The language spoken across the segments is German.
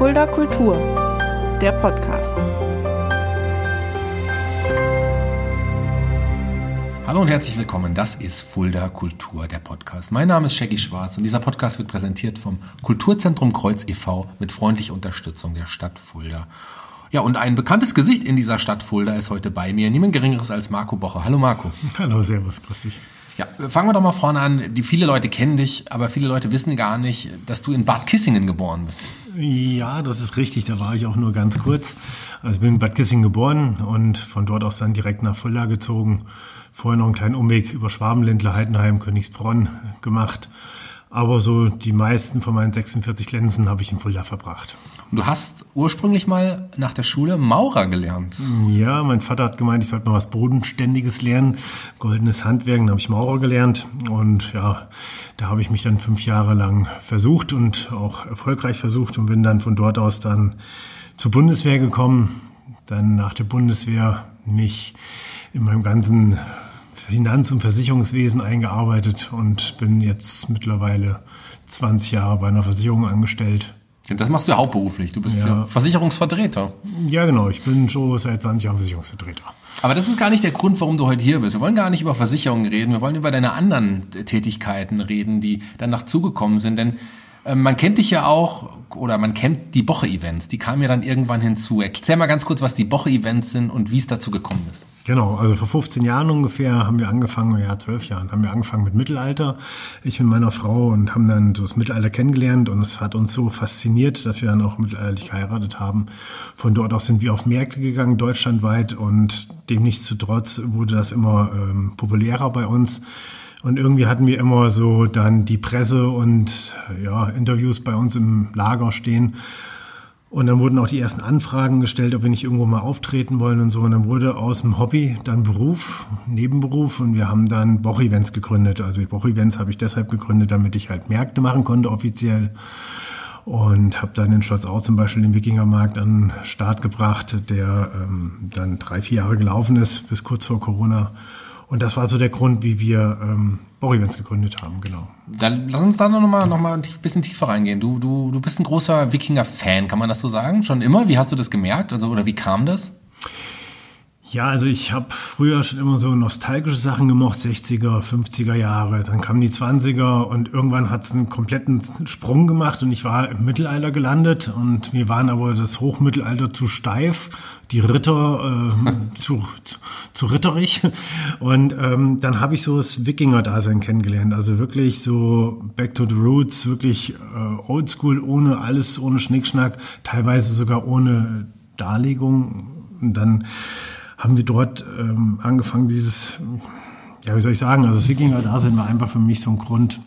Fulda Kultur, der Podcast. Hallo und herzlich willkommen. Das ist Fulda Kultur, der Podcast. Mein Name ist Shaggy Schwarz und dieser Podcast wird präsentiert vom Kulturzentrum Kreuz e.V. mit freundlicher Unterstützung der Stadt Fulda. Ja, und ein bekanntes Gesicht in dieser Stadt Fulda ist heute bei mir. Niemand Geringeres als Marco Bocher. Hallo Marco. Hallo, Servus, grüß dich. Ja, fangen wir doch mal vorne an. Die viele Leute kennen dich, aber viele Leute wissen gar nicht, dass du in Bad Kissingen geboren bist. Ja, das ist richtig. Da war ich auch nur ganz kurz. Also ich bin in Bad Kissingen geboren und von dort aus dann direkt nach Fulda gezogen. Vorher noch einen kleinen Umweg über Schwabenländler, Heidenheim, Königsbronn gemacht. Aber so die meisten von meinen 46 Lenzen habe ich in Fulda verbracht. Du hast ursprünglich mal nach der Schule Maurer gelernt. Ja, mein Vater hat gemeint, ich sollte mal was Bodenständiges lernen. Goldenes Handwerk, dann habe ich Maurer gelernt. Und ja, da habe ich mich dann fünf Jahre lang versucht und auch erfolgreich versucht und bin dann von dort aus dann zur Bundeswehr gekommen. Dann nach der Bundeswehr mich in meinem ganzen Finanz- und Versicherungswesen eingearbeitet und bin jetzt mittlerweile 20 Jahre bei einer Versicherung angestellt. Das machst du ja hauptberuflich. Du bist ja. ja Versicherungsvertreter. Ja, genau. Ich bin schon seit 20 Jahren Versicherungsvertreter. Aber das ist gar nicht der Grund, warum du heute hier bist. Wir wollen gar nicht über Versicherungen reden. Wir wollen über deine anderen Tätigkeiten reden, die danach zugekommen sind. Denn äh, man kennt dich ja auch oder man kennt die Boche-Events, die kamen ja dann irgendwann hinzu. Erzähl mal ganz kurz, was die Boche-Events sind und wie es dazu gekommen ist. Genau, also vor 15 Jahren ungefähr haben wir angefangen, ja, 12 Jahren haben wir angefangen mit Mittelalter. Ich mit meiner Frau und haben dann so das Mittelalter kennengelernt und es hat uns so fasziniert, dass wir dann auch mittelalterlich geheiratet haben. Von dort aus sind wir auf Märkte gegangen, deutschlandweit und dem nichtsdestotrotz wurde das immer ähm, populärer bei uns. Und irgendwie hatten wir immer so dann die Presse und ja, Interviews bei uns im Lager stehen. Und dann wurden auch die ersten Anfragen gestellt, ob wir nicht irgendwo mal auftreten wollen und so. Und dann wurde aus dem Hobby dann Beruf, Nebenberuf. Und wir haben dann Boch-Events gegründet. Also Boch-Events habe ich deshalb gegründet, damit ich halt Märkte machen konnte offiziell. Und habe dann in Schlossau zum Beispiel den Wikingermarkt an den Start gebracht, der ähm, dann drei, vier Jahre gelaufen ist, bis kurz vor Corona. Und das war so der Grund, wie wir ähm, Bauevents gegründet haben, genau. Dann lass uns da noch mal, noch mal ein bisschen tiefer reingehen. Du, du, du bist ein großer Wikinger-Fan, kann man das so sagen? Schon immer? Wie hast du das gemerkt? Also, oder wie kam das? Ja, also ich habe früher schon immer so nostalgische Sachen gemocht, 60er, 50er Jahre. Dann kamen die 20er und irgendwann hat es einen kompletten Sprung gemacht und ich war im Mittelalter gelandet und mir waren aber das Hochmittelalter zu steif, die Ritter äh, zu, zu, zu ritterig. Und ähm, dann habe ich so das Wikinger-Dasein kennengelernt. Also wirklich so back to the roots, wirklich äh, oldschool, ohne alles, ohne Schnickschnack, teilweise sogar ohne Darlegung. Und dann haben wir dort ähm, angefangen, dieses, ja, wie soll ich sagen, also das Wikinger-Dasein war einfach für mich so ein Grund,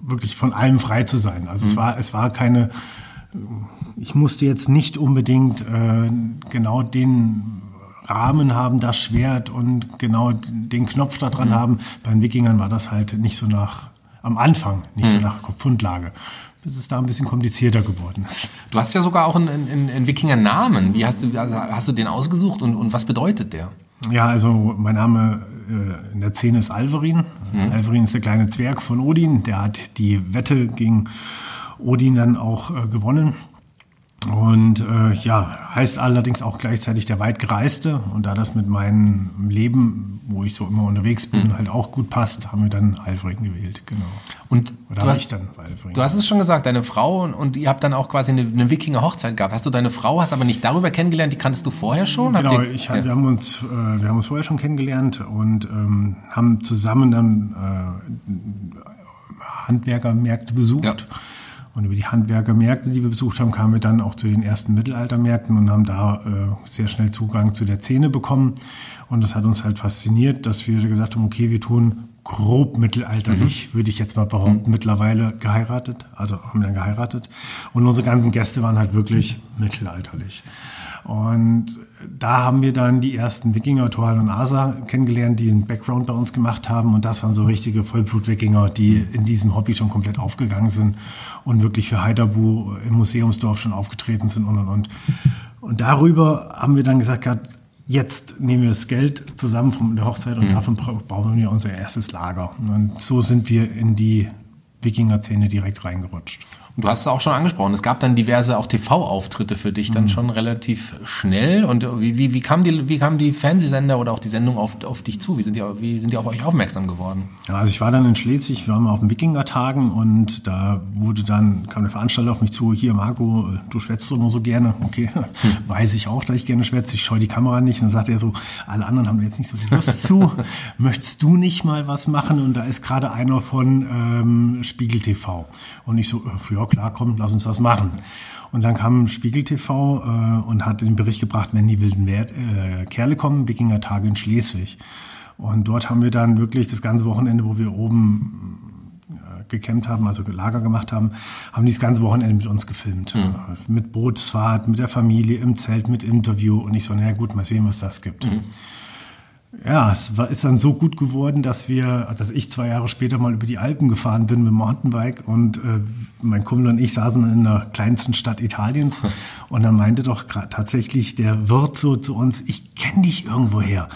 wirklich von allem frei zu sein. Also mhm. es war, es war keine, ich musste jetzt nicht unbedingt äh, genau den Rahmen haben, das Schwert und genau den Knopf da dran mhm. haben. Bei den Wikingern war das halt nicht so nach, am Anfang, nicht mhm. so nach Fundlage bis es da ein bisschen komplizierter geworden ist. Du hast ja sogar auch einen, einen, einen Wikinger-Namen. Wie hast du, also hast du den ausgesucht und, und was bedeutet der? Ja, also mein Name äh, in der Szene ist Alverin. Mhm. Alverin ist der kleine Zwerg von Odin. Der hat die Wette gegen Odin dann auch äh, gewonnen. Und äh, ja, heißt allerdings auch gleichzeitig der weitgereiste. Und da das mit meinem Leben, wo ich so immer unterwegs bin, mhm. halt auch gut passt, haben wir dann Alfred gewählt, genau. Und Oder du hast, dann Alfred. Du hast es schon gesagt, deine Frau und, und ihr habt dann auch quasi eine, eine Wikinger-Hochzeit gehabt. Hast du deine Frau, hast aber nicht darüber kennengelernt, die kanntest du vorher schon? Genau, ihr, ich, ja. wir, haben uns, äh, wir haben uns vorher schon kennengelernt und ähm, haben zusammen dann äh, Handwerkermärkte besucht. Ja und über die Handwerkermärkte, die wir besucht haben, kamen wir dann auch zu den ersten Mittelaltermärkten und haben da äh, sehr schnell Zugang zu der Szene bekommen. Und das hat uns halt fasziniert, dass wir gesagt haben, okay, wir tun grob mittelalterlich, mhm. würde ich jetzt mal behaupten, mhm. mittlerweile geheiratet, also haben dann geheiratet. Und unsere ganzen Gäste waren halt wirklich mittelalterlich. Und da haben wir dann die ersten Wikinger, Thorhal und Asa, kennengelernt, die einen Background bei uns gemacht haben. Und das waren so richtige Vollblut-Wikinger, die in diesem Hobby schon komplett aufgegangen sind und wirklich für Heiderbu im Museumsdorf schon aufgetreten sind und und und. Und darüber haben wir dann gesagt, jetzt nehmen wir das Geld zusammen von der Hochzeit und mhm. davon bauen wir unser erstes Lager. Und so sind wir in die Wikinger-Szene direkt reingerutscht. Und du hast es auch schon angesprochen, es gab dann diverse auch TV-Auftritte für dich dann mhm. schon relativ schnell. Und wie, wie, wie, kam die, wie kamen die Fernsehsender oder auch die Sendung auf, auf dich zu? Wie sind, die, wie sind die auf euch aufmerksam geworden? Ja, also ich war dann in Schleswig, wir waren mal auf den Wikinger-Tagen und da wurde dann, kam der Veranstalter auf mich zu, hier Marco, du schwätzt immer so gerne. Okay, hm. weiß ich auch, dass ich gerne schwätze, ich scheue die Kamera nicht. Und dann sagt er so, alle anderen haben da jetzt nicht so die Lust zu. Möchtest du nicht mal was machen? Und da ist gerade einer von ähm, Spiegel TV. Und ich so, äh, ja klar, komm, lass uns was machen. Und dann kam Spiegel TV äh, und hat den Bericht gebracht, wenn die wilden Wert, äh, Kerle kommen, Wikinger Tage in Schleswig. Und dort haben wir dann wirklich das ganze Wochenende, wo wir oben äh, gekämmt haben, also Lager gemacht haben, haben die das ganze Wochenende mit uns gefilmt. Mhm. Mit Bootsfahrt, mit der Familie, im Zelt, mit Interview. Und ich so, naja gut, mal sehen, was das gibt. Mhm ja, es war, ist dann so gut geworden, dass wir, dass ich zwei Jahre später mal über die Alpen gefahren bin mit dem Mountainbike und äh, mein Kumpel und ich saßen in der kleinsten Stadt Italiens und dann meinte doch tatsächlich der Wirt so zu uns, ich kenne dich irgendwoher.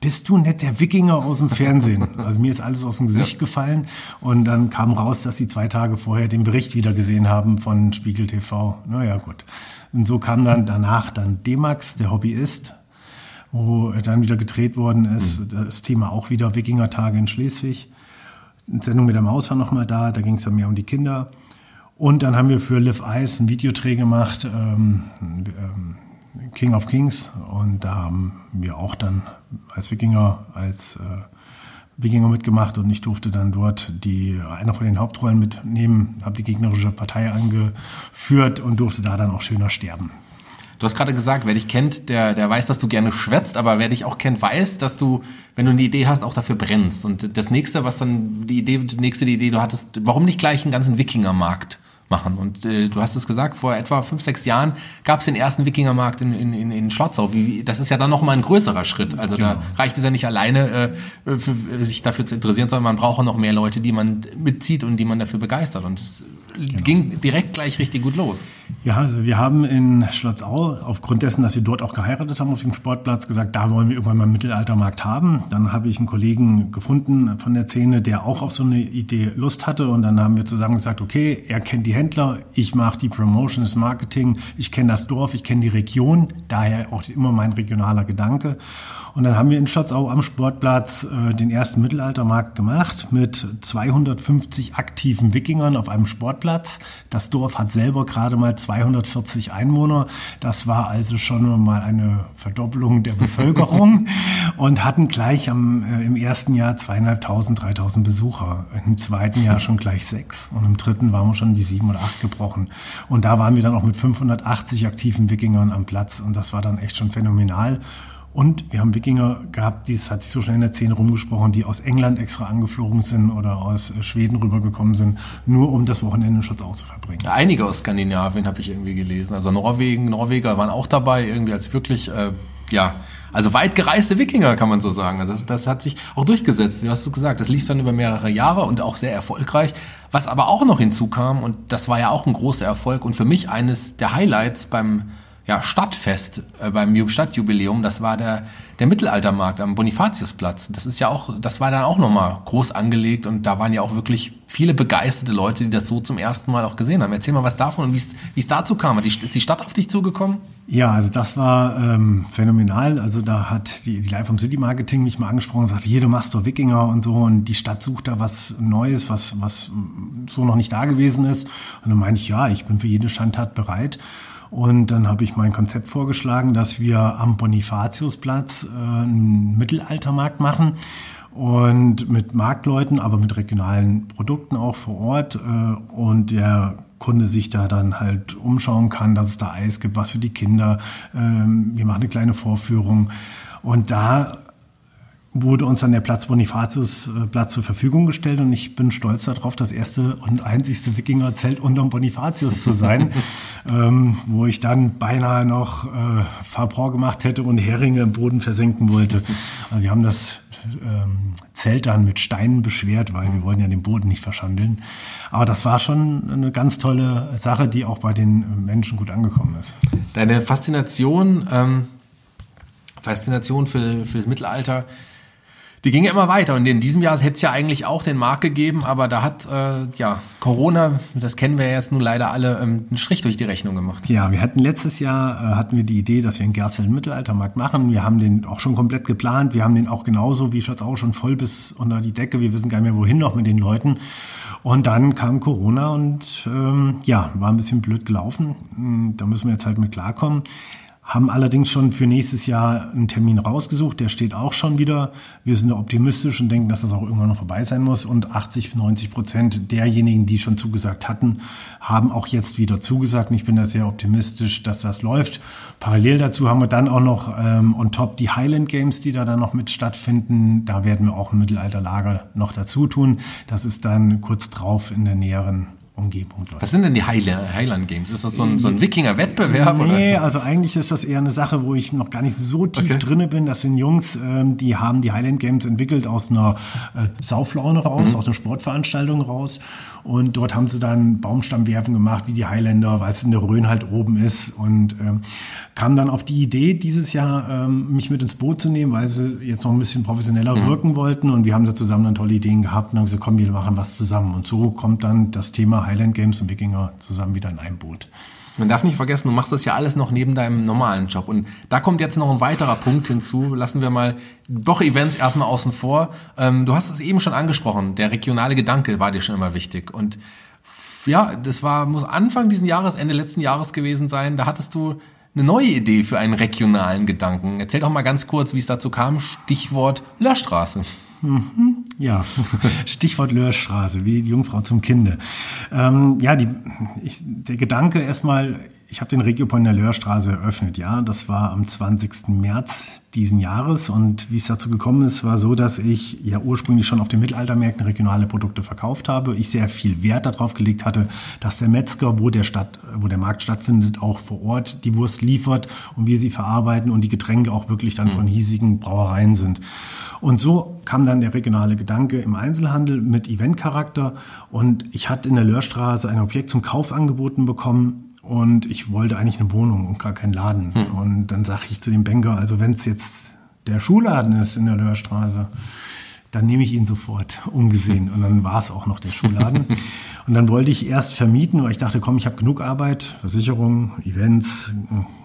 Bist du nicht der Wikinger aus dem Fernsehen? Also mir ist alles aus dem Gesicht ja. gefallen und dann kam raus, dass sie zwei Tage vorher den Bericht wieder gesehen haben von Spiegel TV. Naja, gut. Und so kam dann danach dann D-Max, der Hobbyist, wo dann wieder gedreht worden ist. Mhm. Das Thema auch wieder Wikingertage in Schleswig. Eine Sendung mit der Maus war nochmal da, da ging es dann mehr um die Kinder. Und dann haben wir für Live Ice einen Videodreh gemacht, ähm, ähm, King of Kings. Und da haben wir auch dann als Wikinger, als äh, Wikinger mitgemacht und ich durfte dann dort die, einer von den Hauptrollen mitnehmen, habe die gegnerische Partei angeführt und durfte da dann auch schöner sterben. Du hast gerade gesagt, wer dich kennt, der, der weiß, dass du gerne schwätzt, aber wer dich auch kennt, weiß, dass du, wenn du eine Idee hast, auch dafür brennst. Und das nächste, was dann die Idee, die nächste die Idee du hattest, warum nicht gleich einen ganzen Wikingermarkt machen? Und äh, du hast es gesagt, vor etwa fünf, sechs Jahren gab es den ersten Wikingermarkt in, in, in, in Schlotzau. Wie, das ist ja dann nochmal ein größerer Schritt. Also genau. da reicht es ja nicht alleine, äh, für, sich dafür zu interessieren, sondern man braucht auch noch mehr Leute, die man mitzieht und die man dafür begeistert. Und das genau. ging direkt gleich richtig gut los. Ja, also wir haben in Schlotzau, aufgrund dessen, dass wir dort auch geheiratet haben auf dem Sportplatz, gesagt, da wollen wir irgendwann mal einen Mittelaltermarkt haben. Dann habe ich einen Kollegen gefunden von der Szene, der auch auf so eine Idee Lust hatte. Und dann haben wir zusammen gesagt, okay, er kennt die Händler, ich mache die Promotion, das Marketing, ich kenne das Dorf, ich kenne die Region, daher auch immer mein regionaler Gedanke. Und dann haben wir in Schlotzau am Sportplatz äh, den ersten Mittelaltermarkt gemacht mit 250 aktiven Wikingern auf einem Sportplatz. Das Dorf hat selber gerade mal 240 Einwohner. Das war also schon mal eine Verdoppelung der Bevölkerung und hatten gleich am, äh, im ersten Jahr zweieinhalbtausend, dreitausend Besucher. Im zweiten Jahr schon gleich sechs und im dritten waren wir schon die sieben oder acht gebrochen. Und da waren wir dann auch mit 580 aktiven Wikingern am Platz und das war dann echt schon phänomenal. Und wir haben Wikinger gehabt, dies hat sich so schnell in der Szene rumgesprochen, die aus England extra angeflogen sind oder aus äh, Schweden rübergekommen sind, nur um das Wochenende in Schutz auch zu verbringen. Einige aus Skandinavien habe ich irgendwie gelesen. Also Norwegen, Norweger waren auch dabei, irgendwie als wirklich, äh, ja, also weit gereiste Wikinger, kann man so sagen. Also das, das hat sich auch durchgesetzt. Du hast es gesagt, das lief dann über mehrere Jahre und auch sehr erfolgreich. Was aber auch noch hinzukam, und das war ja auch ein großer Erfolg und für mich eines der Highlights beim ja, Stadtfest äh, beim Stadtjubiläum, das war der, der Mittelaltermarkt am Bonifatiusplatz. Das ist ja auch, das war dann auch nochmal groß angelegt und da waren ja auch wirklich viele begeisterte Leute, die das so zum ersten Mal auch gesehen haben. Erzähl mal was davon und wie es dazu kam. Ist die Stadt auf dich zugekommen? Ja, also das war ähm, phänomenal. Also da hat die, die Live vom City Marketing mich mal angesprochen und sagt, hier, du machst doch Wikinger und so und die Stadt sucht da was Neues, was, was so noch nicht da gewesen ist. Und dann meinte ich, ja, ich bin für jede Schandtat bereit. Und dann habe ich mein Konzept vorgeschlagen, dass wir am Bonifatiusplatz äh, einen Mittelaltermarkt machen und mit Marktleuten, aber mit regionalen Produkten auch vor Ort äh, und der Kunde sich da dann halt umschauen kann, dass es da Eis gibt, was für die Kinder. Ähm, wir machen eine kleine Vorführung und da wurde uns dann der Platz Bonifatius-Platz äh, zur Verfügung gestellt und ich bin stolz darauf, das erste und einzigste Wikinger-Zelt unterm Bonifatius zu sein, ähm, wo ich dann beinahe noch äh, Fabron gemacht hätte und Heringe im Boden versenken wollte. Also wir haben das ähm, Zelt dann mit Steinen beschwert, weil wir wollen ja den Boden nicht verschandeln. Aber das war schon eine ganz tolle Sache, die auch bei den Menschen gut angekommen ist. Deine Faszination, ähm, Faszination für, für das Mittelalter Die ging ja immer weiter und in diesem Jahr hätte es ja eigentlich auch den Markt gegeben, aber da hat äh, ja Corona, das kennen wir jetzt nun leider alle, ähm, einen Strich durch die Rechnung gemacht. Ja, wir hatten letztes Jahr äh, hatten wir die Idee, dass wir einen Gersel Mittelaltermarkt machen. Wir haben den auch schon komplett geplant. Wir haben den auch genauso wie Schatz auch schon voll bis unter die Decke. Wir wissen gar nicht mehr wohin noch mit den Leuten. Und dann kam Corona und ähm, ja, war ein bisschen blöd gelaufen. Hm, da müssen wir jetzt halt mit klarkommen haben allerdings schon für nächstes Jahr einen Termin rausgesucht. Der steht auch schon wieder. Wir sind optimistisch und denken, dass das auch irgendwann noch vorbei sein muss. Und 80, 90 Prozent derjenigen, die schon zugesagt hatten, haben auch jetzt wieder zugesagt. Und ich bin da sehr optimistisch, dass das läuft. Parallel dazu haben wir dann auch noch ähm, on top die Highland Games, die da dann noch mit stattfinden. Da werden wir auch ein Mittelalterlager noch dazu tun. Das ist dann kurz drauf in der näheren Umgebung läuft. Was sind denn die Highland Games? Ist das so ein, so ein Wikinger-Wettbewerb? Nee, oder? also eigentlich ist das eher eine Sache, wo ich noch gar nicht so tief okay. drinne bin. Das sind Jungs, ähm, die haben die Highland Games entwickelt aus einer äh, Sauflaune raus, mhm. aus einer Sportveranstaltung raus. Und dort haben sie dann Baumstammwerfen gemacht, wie die Highlander, weil es in der Rhön halt oben ist. Und ähm, kam dann auf die Idee, dieses Jahr ähm, mich mit ins Boot zu nehmen, weil sie jetzt noch ein bisschen professioneller mhm. wirken wollten. Und wir haben da zusammen dann tolle Ideen gehabt und haben gesagt, komm, wir machen was zusammen. Und so kommt dann das Thema Highland Games und Wikinger zusammen wieder in einem Boot. Man darf nicht vergessen, du machst das ja alles noch neben deinem normalen Job. Und da kommt jetzt noch ein weiterer Punkt hinzu. Lassen wir mal doch Events erstmal außen vor. Ähm, du hast es eben schon angesprochen. Der regionale Gedanke war dir schon immer wichtig. Und ja, das war, muss Anfang diesen Jahres, Ende letzten Jahres gewesen sein. Da hattest du eine neue Idee für einen regionalen Gedanken. Erzähl doch mal ganz kurz, wie es dazu kam. Stichwort Löhrstraße. Mhm. Ja, Stichwort Löhrstraße, wie die Jungfrau zum Kinde. Ähm, ja, die, ich, der Gedanke erstmal, ich habe den Regiopoint in der Löhrstraße eröffnet, ja. Das war am 20. März diesen Jahres. Und wie es dazu gekommen ist, war so, dass ich ja ursprünglich schon auf den Mittelaltermärkten regionale Produkte verkauft habe. Ich sehr viel Wert darauf gelegt hatte, dass der Metzger, wo der Stadt, wo der Markt stattfindet, auch vor Ort die Wurst liefert und wir sie verarbeiten und die Getränke auch wirklich dann von hiesigen Brauereien sind. Und so kam dann der regionale Gedanke im Einzelhandel mit Eventcharakter. Und ich hatte in der Löhrstraße ein Objekt zum Kauf angeboten bekommen, und ich wollte eigentlich eine Wohnung und gar keinen Laden. Hm. Und dann sage ich zu dem Banker, also wenn es jetzt der Schuhladen ist in der Löhrstraße, dann nehme ich ihn sofort ungesehen. Und dann war es auch noch der Schuhladen. und dann wollte ich erst vermieten, weil ich dachte, komm, ich habe genug Arbeit, Versicherung, Events,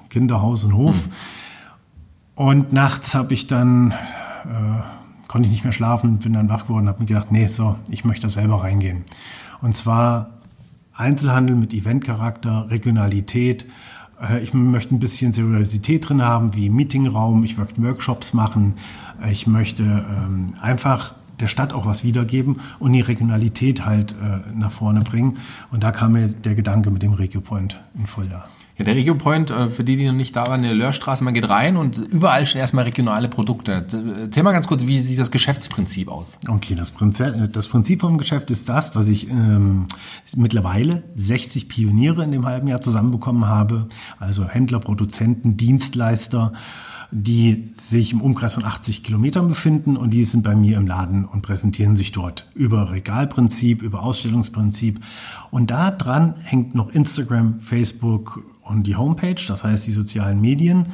Kinderhaus und Hof. Hm. Und nachts habe ich dann, äh, konnte ich nicht mehr schlafen, bin dann wach geworden, habe mir gedacht, nee, so, ich möchte da selber reingehen. Und zwar Einzelhandel mit Eventcharakter, Regionalität. Äh, ich möchte ein bisschen Seriosität drin haben, wie Meetingraum. Ich möchte Workshops machen. Äh, ich möchte ähm, einfach der Stadt auch was wiedergeben und die Regionalität halt äh, nach vorne bringen. Und da kam mir der Gedanke mit dem RegioPoint in Fulda. Ja, der Regio Point, äh, für die, die noch nicht da waren, in der Löhrstraße, man geht rein und überall stehen erstmal regionale Produkte. Erzähl mal ganz kurz, wie sieht das Geschäftsprinzip aus? Okay, das Prinzip, das Prinzip vom Geschäft ist das, dass ich ähm, mittlerweile 60 Pioniere in dem halben Jahr zusammenbekommen habe, also Händler, Produzenten, Dienstleister, die sich im Umkreis von 80 Kilometern befinden und die sind bei mir im Laden und präsentieren sich dort über Regalprinzip, über Ausstellungsprinzip. Und da dran hängt noch Instagram, Facebook und die Homepage, das heißt die sozialen Medien.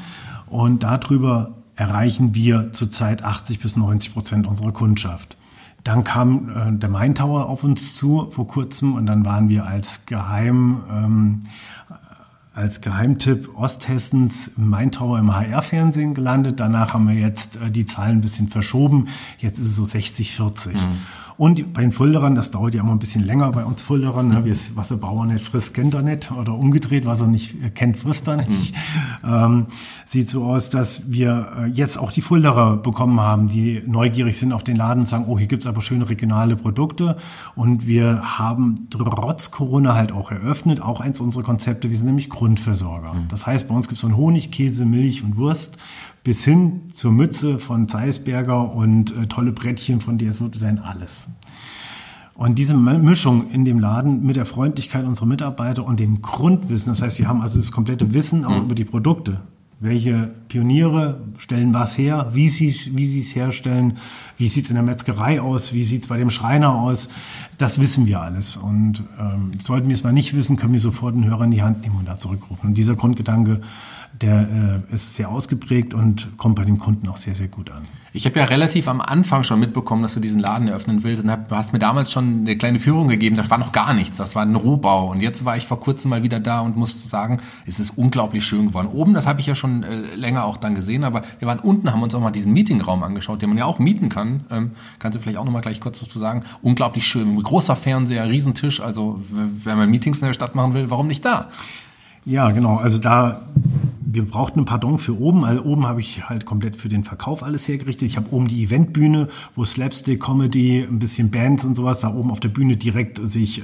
Und darüber erreichen wir zurzeit 80 bis 90 Prozent unserer Kundschaft. Dann kam äh, der Main Tower auf uns zu vor kurzem und dann waren wir als Geheim, ähm, als Geheimtipp Osthessens im Main Tower im HR-Fernsehen gelandet. Danach haben wir jetzt äh, die Zahlen ein bisschen verschoben. Jetzt ist es so 60-40. Mhm. Und bei den Fulderern, das dauert ja immer ein bisschen länger bei uns Fulderern, ne? was der Bauer nicht frisst, kennt er nicht. Oder umgedreht, was er nicht kennt, frisst er nicht. Mhm. Ähm, sieht so aus, dass wir äh, jetzt auch die Fulderer bekommen haben, die neugierig sind auf den Laden und sagen, oh, hier gibt's aber schöne regionale Produkte. Und wir haben trotz Corona halt auch eröffnet, auch eins unserer Konzepte, wir sind nämlich Grundversorger. Mhm. Das heißt, bei uns gibt's so Honig, Käse, Milch und Wurst bis hin zur Mütze von Zeisberger und äh, tolle Brettchen von DSW sein alles. Und diese Mischung in dem Laden mit der Freundlichkeit unserer Mitarbeiter und dem Grundwissen, das heißt, wir haben also das komplette Wissen auch mhm. über die Produkte, welche Pioniere stellen was her, wie sie, wie sie es herstellen, wie sieht es in der Metzgerei aus, wie sieht es bei dem Schreiner aus. Das wissen wir alles. Und ähm, sollten wir es mal nicht wissen, können wir sofort den Hörer in die Hand nehmen und da zurückrufen. Und dieser Grundgedanke der äh, ist sehr ausgeprägt und kommt bei dem Kunden auch sehr, sehr gut an. Ich habe ja relativ am Anfang schon mitbekommen, dass du diesen Laden eröffnen willst und hab, hast mir damals schon eine kleine Führung gegeben, das war noch gar nichts, das war ein Rohbau und jetzt war ich vor kurzem mal wieder da und musste sagen, es ist unglaublich schön geworden. Oben, das habe ich ja schon äh, länger auch dann gesehen, aber wir waren unten, haben uns auch mal diesen Meetingraum angeschaut, den man ja auch mieten kann. Ähm, kannst du vielleicht auch noch mal gleich kurz dazu sagen? Unglaublich schön, großer Fernseher, Riesentisch, also wenn man Meetings in der Stadt machen will, warum nicht da? Ja, genau. Also da wir brauchten ein Pardon für oben. Also oben habe ich halt komplett für den Verkauf alles hergerichtet. Ich habe oben die Eventbühne, wo Slapstick, Comedy, ein bisschen Bands und sowas da oben auf der Bühne direkt sich äh,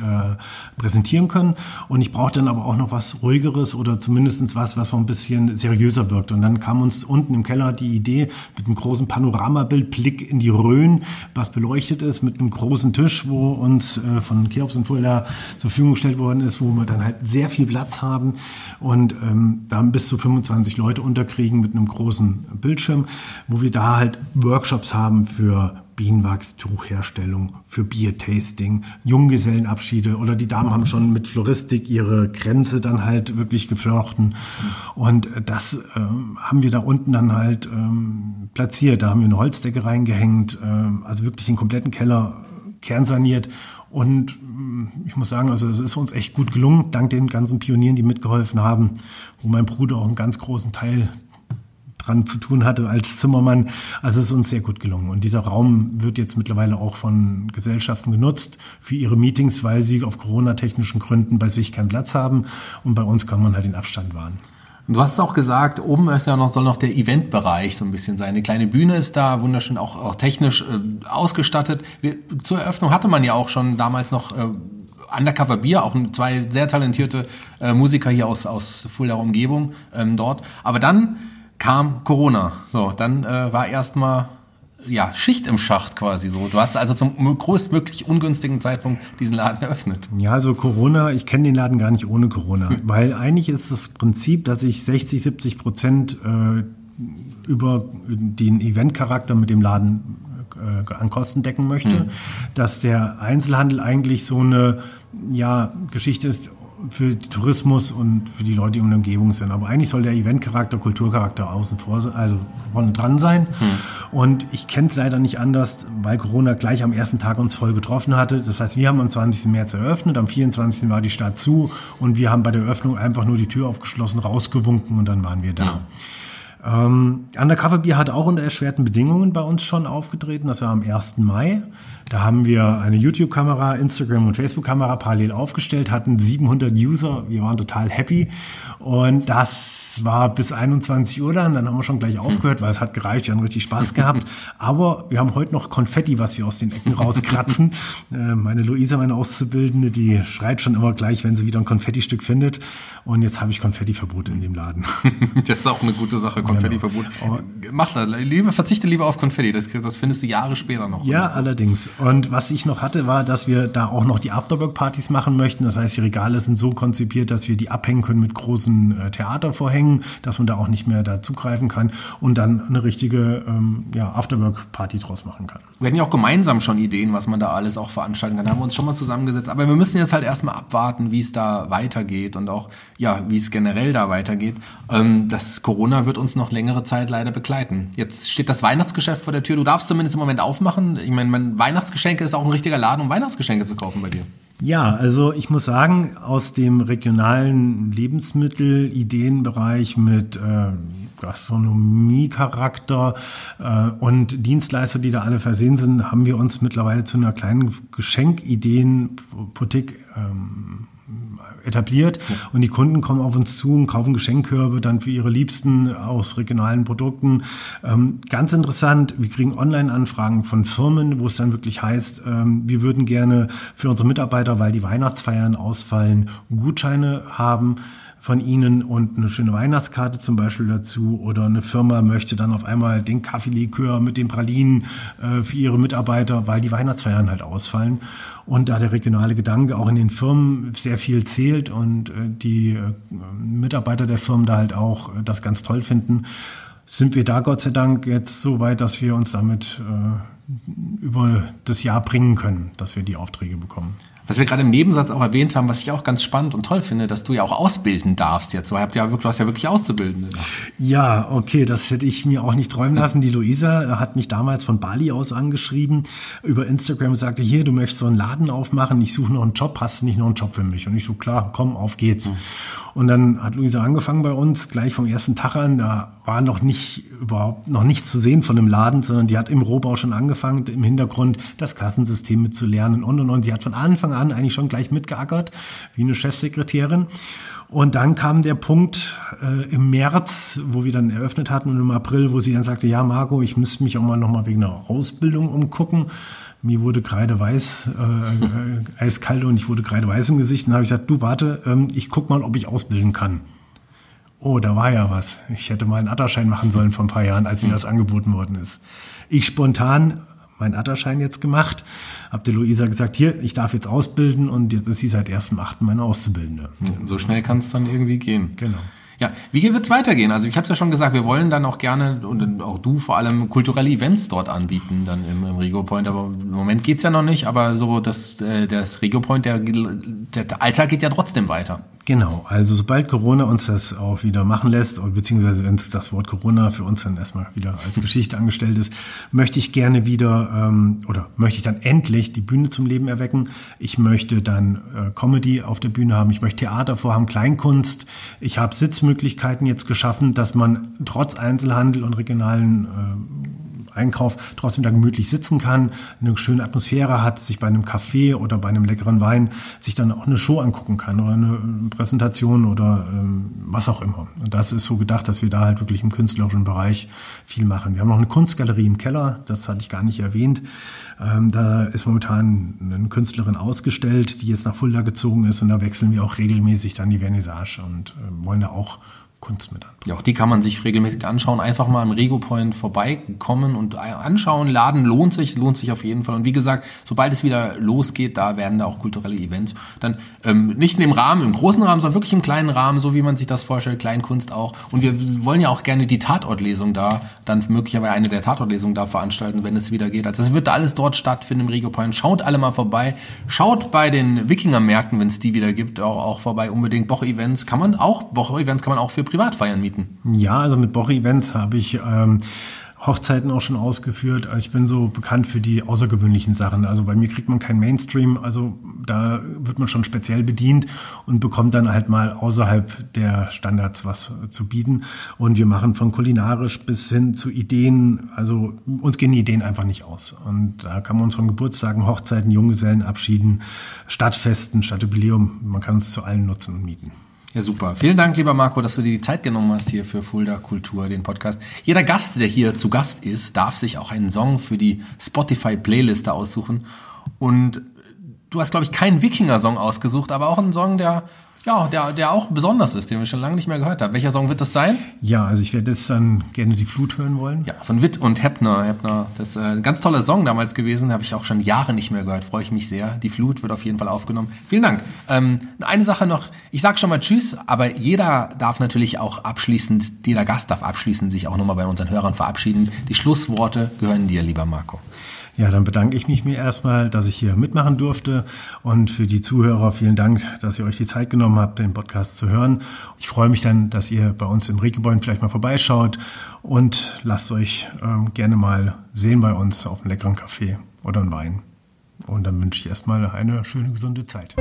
präsentieren können. Und ich brauchte dann aber auch noch was ruhigeres oder zumindest was, was so ein bisschen seriöser wirkt. Und dann kam uns unten im Keller die Idee mit einem großen Panoramabild, Blick in die Rhön, was beleuchtet ist, mit einem großen Tisch, wo uns äh, von Cheops und Fulda zur Verfügung gestellt worden ist, wo wir dann halt sehr viel Platz haben und ähm, dann bis zu 25 Leute unterkriegen mit einem großen Bildschirm, wo wir da halt Workshops haben für Bienenwachstuchherstellung, für Biertasting, Junggesellenabschiede oder die Damen haben schon mit Floristik ihre Grenze dann halt wirklich geflochten. Und das äh, haben wir da unten dann halt ähm, platziert. Da haben wir eine Holzdecke reingehängt, äh, also wirklich den kompletten Keller kernsaniert und mm, ich muss sagen, also es ist uns echt gut gelungen, dank den ganzen Pionieren, die mitgeholfen haben, wo mein Bruder auch einen ganz großen Teil dran zu tun hatte als Zimmermann. Also es ist uns sehr gut gelungen. Und dieser Raum wird jetzt mittlerweile auch von Gesellschaften genutzt für ihre Meetings, weil sie auf Corona-technischen Gründen bei sich keinen Platz haben. Und bei uns kann man halt den Abstand wahren. Du hast auch gesagt, oben ist ja noch, soll noch der Eventbereich so ein bisschen sein. Eine kleine Bühne ist da, wunderschön auch, auch technisch äh, ausgestattet. Wir, zur Eröffnung hatte man ja auch schon damals noch äh, Undercover Bier, auch zwei sehr talentierte äh, Musiker hier aus, aus Fulda Umgebung ähm, dort. Aber dann kam Corona. So, dann äh, war erstmal ja, Schicht im Schacht quasi so. Du hast also zum größtmöglich ungünstigen Zeitpunkt diesen Laden eröffnet. Ja, also Corona, ich kenne den Laden gar nicht ohne Corona, hm. weil eigentlich ist das Prinzip, dass ich 60, 70 Prozent äh, über den Eventcharakter mit dem Laden äh, an Kosten decken möchte, hm. dass der Einzelhandel eigentlich so eine ja, Geschichte ist, für Tourismus und für die Leute, die um die Umgebung sind. Aber eigentlich soll der Eventcharakter, Kulturcharakter außen vor, also vorne dran sein. Hm. Und ich kenne es leider nicht anders, weil Corona gleich am ersten Tag uns voll getroffen hatte. Das heißt, wir haben am 20. März eröffnet, am 24. war die Stadt zu und wir haben bei der Eröffnung einfach nur die Tür aufgeschlossen, rausgewunken und dann waren wir da. Ja. Ähm, Undercover Bier hat auch unter erschwerten Bedingungen bei uns schon aufgetreten. Das war am 1. Mai. Da haben wir eine YouTube-Kamera, Instagram- und Facebook-Kamera parallel aufgestellt, hatten 700 User. Wir waren total happy. Und das war bis 21 Uhr dann. Dann haben wir schon gleich aufgehört, weil es hat gereicht. Wir haben richtig Spaß gehabt. Aber wir haben heute noch Konfetti, was wir aus den Ecken rauskratzen. Äh, meine Luisa, meine Auszubildende, die schreit schon immer gleich, wenn sie wieder ein Konfetti-Stück findet. Und jetzt habe ich Konfettiverbot in dem Laden. das ist auch eine gute Sache, Konfettiverbot. Genau. Mach das. Liebe, verzichte lieber auf Konfetti. Das, das findest du Jahre später noch. Ja, allerdings. Und was ich noch hatte, war, dass wir da auch noch die Afterwork-Partys machen möchten. Das heißt, die Regale sind so konzipiert, dass wir die abhängen können mit großen äh, Theatervorhängen, dass man da auch nicht mehr da zugreifen kann und dann eine richtige ähm, ja, Afterwork-Party draus machen kann. Wir hatten ja auch gemeinsam schon Ideen, was man da alles auch veranstalten kann. Da haben wir uns schon mal zusammengesetzt. Aber wir müssen jetzt halt erstmal abwarten, wie es da weitergeht und auch, ja, wie es generell da weitergeht. Ähm, das Corona wird uns noch längere Zeit leider begleiten. Jetzt steht das Weihnachtsgeschäft vor der Tür. Du darfst zumindest im Moment aufmachen. Ich meine, mein Weihnachtsgeschenke ist auch ein richtiger Laden, um Weihnachtsgeschenke zu kaufen bei dir. Ja, also ich muss sagen, aus dem regionalen Lebensmittel-Ideenbereich mit äh, Gastronomie-Charakter äh, und Dienstleister, die da alle versehen sind, haben wir uns mittlerweile zu einer kleinen Geschenkideen-Boutique ähm, etabliert ja. und die Kunden kommen auf uns zu und kaufen Geschenkkörbe dann für ihre Liebsten aus regionalen Produkten. Ähm, ganz interessant, wir kriegen Online-Anfragen von Firmen, wo es dann wirklich heißt, ähm, wir würden gerne für unsere Mitarbeiter, weil die Weihnachtsfeiern ausfallen, Gutscheine haben von Ihnen und eine schöne Weihnachtskarte zum Beispiel dazu oder eine Firma möchte dann auf einmal den Kaffeelikör mit den Pralinen äh, für ihre Mitarbeiter, weil die Weihnachtsfeiern halt ausfallen. Und da der regionale Gedanke auch in den Firmen sehr viel zählt und äh, die äh, Mitarbeiter der Firmen da halt auch äh, das ganz toll finden, sind wir da Gott sei Dank jetzt so weit, dass wir uns damit über das Jahr bringen können, dass wir die Aufträge bekommen. Was wir gerade im Nebensatz auch erwähnt haben, was ich auch ganz spannend und toll finde, dass du ja auch ausbilden darfst jetzt. Du hast ja wirklich, du hast ja wirklich Auszubildende. Ja, okay, das hätte ich mir auch nicht träumen lassen. Die Luisa hat mich damals von Bali aus angeschrieben über Instagram und sagte, hier, du möchtest so einen Laden aufmachen, ich suche noch einen Job, hast du nicht noch einen Job für mich? Und ich so, klar, komm, auf geht's. Mhm. Und dann hat Luisa angefangen bei uns, gleich vom ersten Tag an. Da war noch nicht überhaupt noch nichts zu sehen von dem Laden, sondern die hat im Rohbau schon angefangen, im Hintergrund das Kassensystem mitzulernen und und und. Sie hat von Anfang an eigentlich schon gleich mitgeackert, wie eine Chefsekretärin. Und dann kam der Punkt äh, im März, wo wir dann eröffnet hatten und im April, wo sie dann sagte, ja Marco, ich müsste mich auch mal noch mal wegen einer Ausbildung umgucken mir wurde kreideweiß, äh, äh, eiskalt und ich wurde kreideweiß im Gesicht. Und dann habe ich gesagt, du warte, ähm, ich guck mal, ob ich ausbilden kann. Oh, da war ja was. Ich hätte mal einen Atterschein machen sollen vor ein paar Jahren, als mir das angeboten worden ist. Ich spontan meinen Atterschein jetzt gemacht, habe der Luisa gesagt, hier, ich darf jetzt ausbilden und jetzt ist sie seit 1.8. meine Auszubildende. So schnell kann es dann irgendwie gehen. Genau. Ja, wie wird es weitergehen? Also ich habe es ja schon gesagt, wir wollen dann auch gerne und auch du vor allem kulturelle Events dort anbieten, dann im, im Regio Point. Aber im Moment geht's ja noch nicht, aber so das, äh, das Regio Point, der, der Alltag geht ja trotzdem weiter. Genau, also sobald Corona uns das auch wieder machen lässt, beziehungsweise wenn es das Wort Corona für uns dann erstmal wieder als Geschichte angestellt ist, möchte ich gerne wieder ähm, oder möchte ich dann endlich die Bühne zum Leben erwecken. Ich möchte dann äh, Comedy auf der Bühne haben, ich möchte Theater vorhaben, Kleinkunst. Ich habe Sitzmöglichkeiten jetzt geschaffen, dass man trotz Einzelhandel und regionalen äh, Einkauf trotzdem da gemütlich sitzen kann, eine schöne Atmosphäre hat, sich bei einem Kaffee oder bei einem leckeren Wein sich dann auch eine Show angucken kann oder eine Präsentation oder ähm, was auch immer. Und das ist so gedacht, dass wir da halt wirklich im künstlerischen Bereich viel machen. Wir haben noch eine Kunstgalerie im Keller, das hatte ich gar nicht erwähnt. Ähm, da ist momentan eine Künstlerin ausgestellt, die jetzt nach Fulda gezogen ist und da wechseln wir auch regelmäßig dann die Vernissage und äh, wollen da auch Kunst mit an. Ja, auch die kann man sich regelmäßig anschauen. Einfach mal im Rego Point vorbeikommen und anschauen. Laden lohnt sich, lohnt sich auf jeden Fall. Und wie gesagt, sobald es wieder losgeht, da werden da auch kulturelle Events. Dann ähm, nicht in dem Rahmen, im großen Rahmen, sondern wirklich im kleinen Rahmen, so wie man sich das vorstellt, Kleinkunst auch. Und wir wollen ja auch gerne die Tatortlesung da, dann möglicherweise eine der Tatortlesungen da veranstalten, wenn es wieder geht. Also es wird alles dort stattfinden im Rego Point. Schaut alle mal vorbei. Schaut bei den Wikinger-Märkten, wenn es die wieder gibt, auch, auch vorbei. Unbedingt Boch-Events kann man auch, Boch-Events kann man auch für Privatfeiern mieten. Ja, also mit Boch-Events habe ich ähm, Hochzeiten auch schon ausgeführt. Ich bin so bekannt für die außergewöhnlichen Sachen. Also bei mir kriegt man kein Mainstream, also da wird man schon speziell bedient und bekommt dann halt mal außerhalb der Standards was zu bieten. Und wir machen von kulinarisch bis hin zu Ideen, also uns gehen die Ideen einfach nicht aus. Und da kann man uns von Geburtstagen, Hochzeiten, Junggesellenabschieden, Stadtfesten, Stadtjubiläum, man kann uns zu allen nutzen und mieten. Ja, super. Vielen Dank, lieber Marco, dass du dir die Zeit genommen hast hier für Fulda Kultur, den Podcast. Jeder Gast, der hier zu Gast ist, darf sich auch einen Song für die Spotify-Playliste aussuchen. Und du hast, glaube ich, keinen Wikinger-Song ausgesucht, aber auch einen Song, der ja, der, der auch besonders ist, den wir schon lange nicht mehr gehört haben. Welcher Song wird das sein? Ja, also ich werde jetzt dann gerne die Flut hören wollen. Ja, von Witt und Heppner. Heppner, das ist äh, ein ganz toller Song damals gewesen, habe ich auch schon Jahre nicht mehr gehört. Freue ich mich sehr. Die Flut wird auf jeden Fall aufgenommen. Vielen Dank. Ähm, eine Sache noch, ich sage schon mal Tschüss, aber jeder darf natürlich auch abschließend, jeder Gast darf abschließend sich auch nochmal bei unseren Hörern verabschieden. Die Schlussworte gehören dir, lieber Marco. Ja, dann bedanke ich mich mir erstmal, dass ich hier mitmachen durfte und für die Zuhörer vielen Dank, dass ihr euch die Zeit genommen habt, den Podcast zu hören. Ich freue mich dann, dass ihr bei uns im Regebäude vielleicht mal vorbeischaut und lasst euch ähm, gerne mal sehen bei uns auf einem leckeren Kaffee oder einen Wein. Und dann wünsche ich erstmal eine schöne, gesunde Zeit.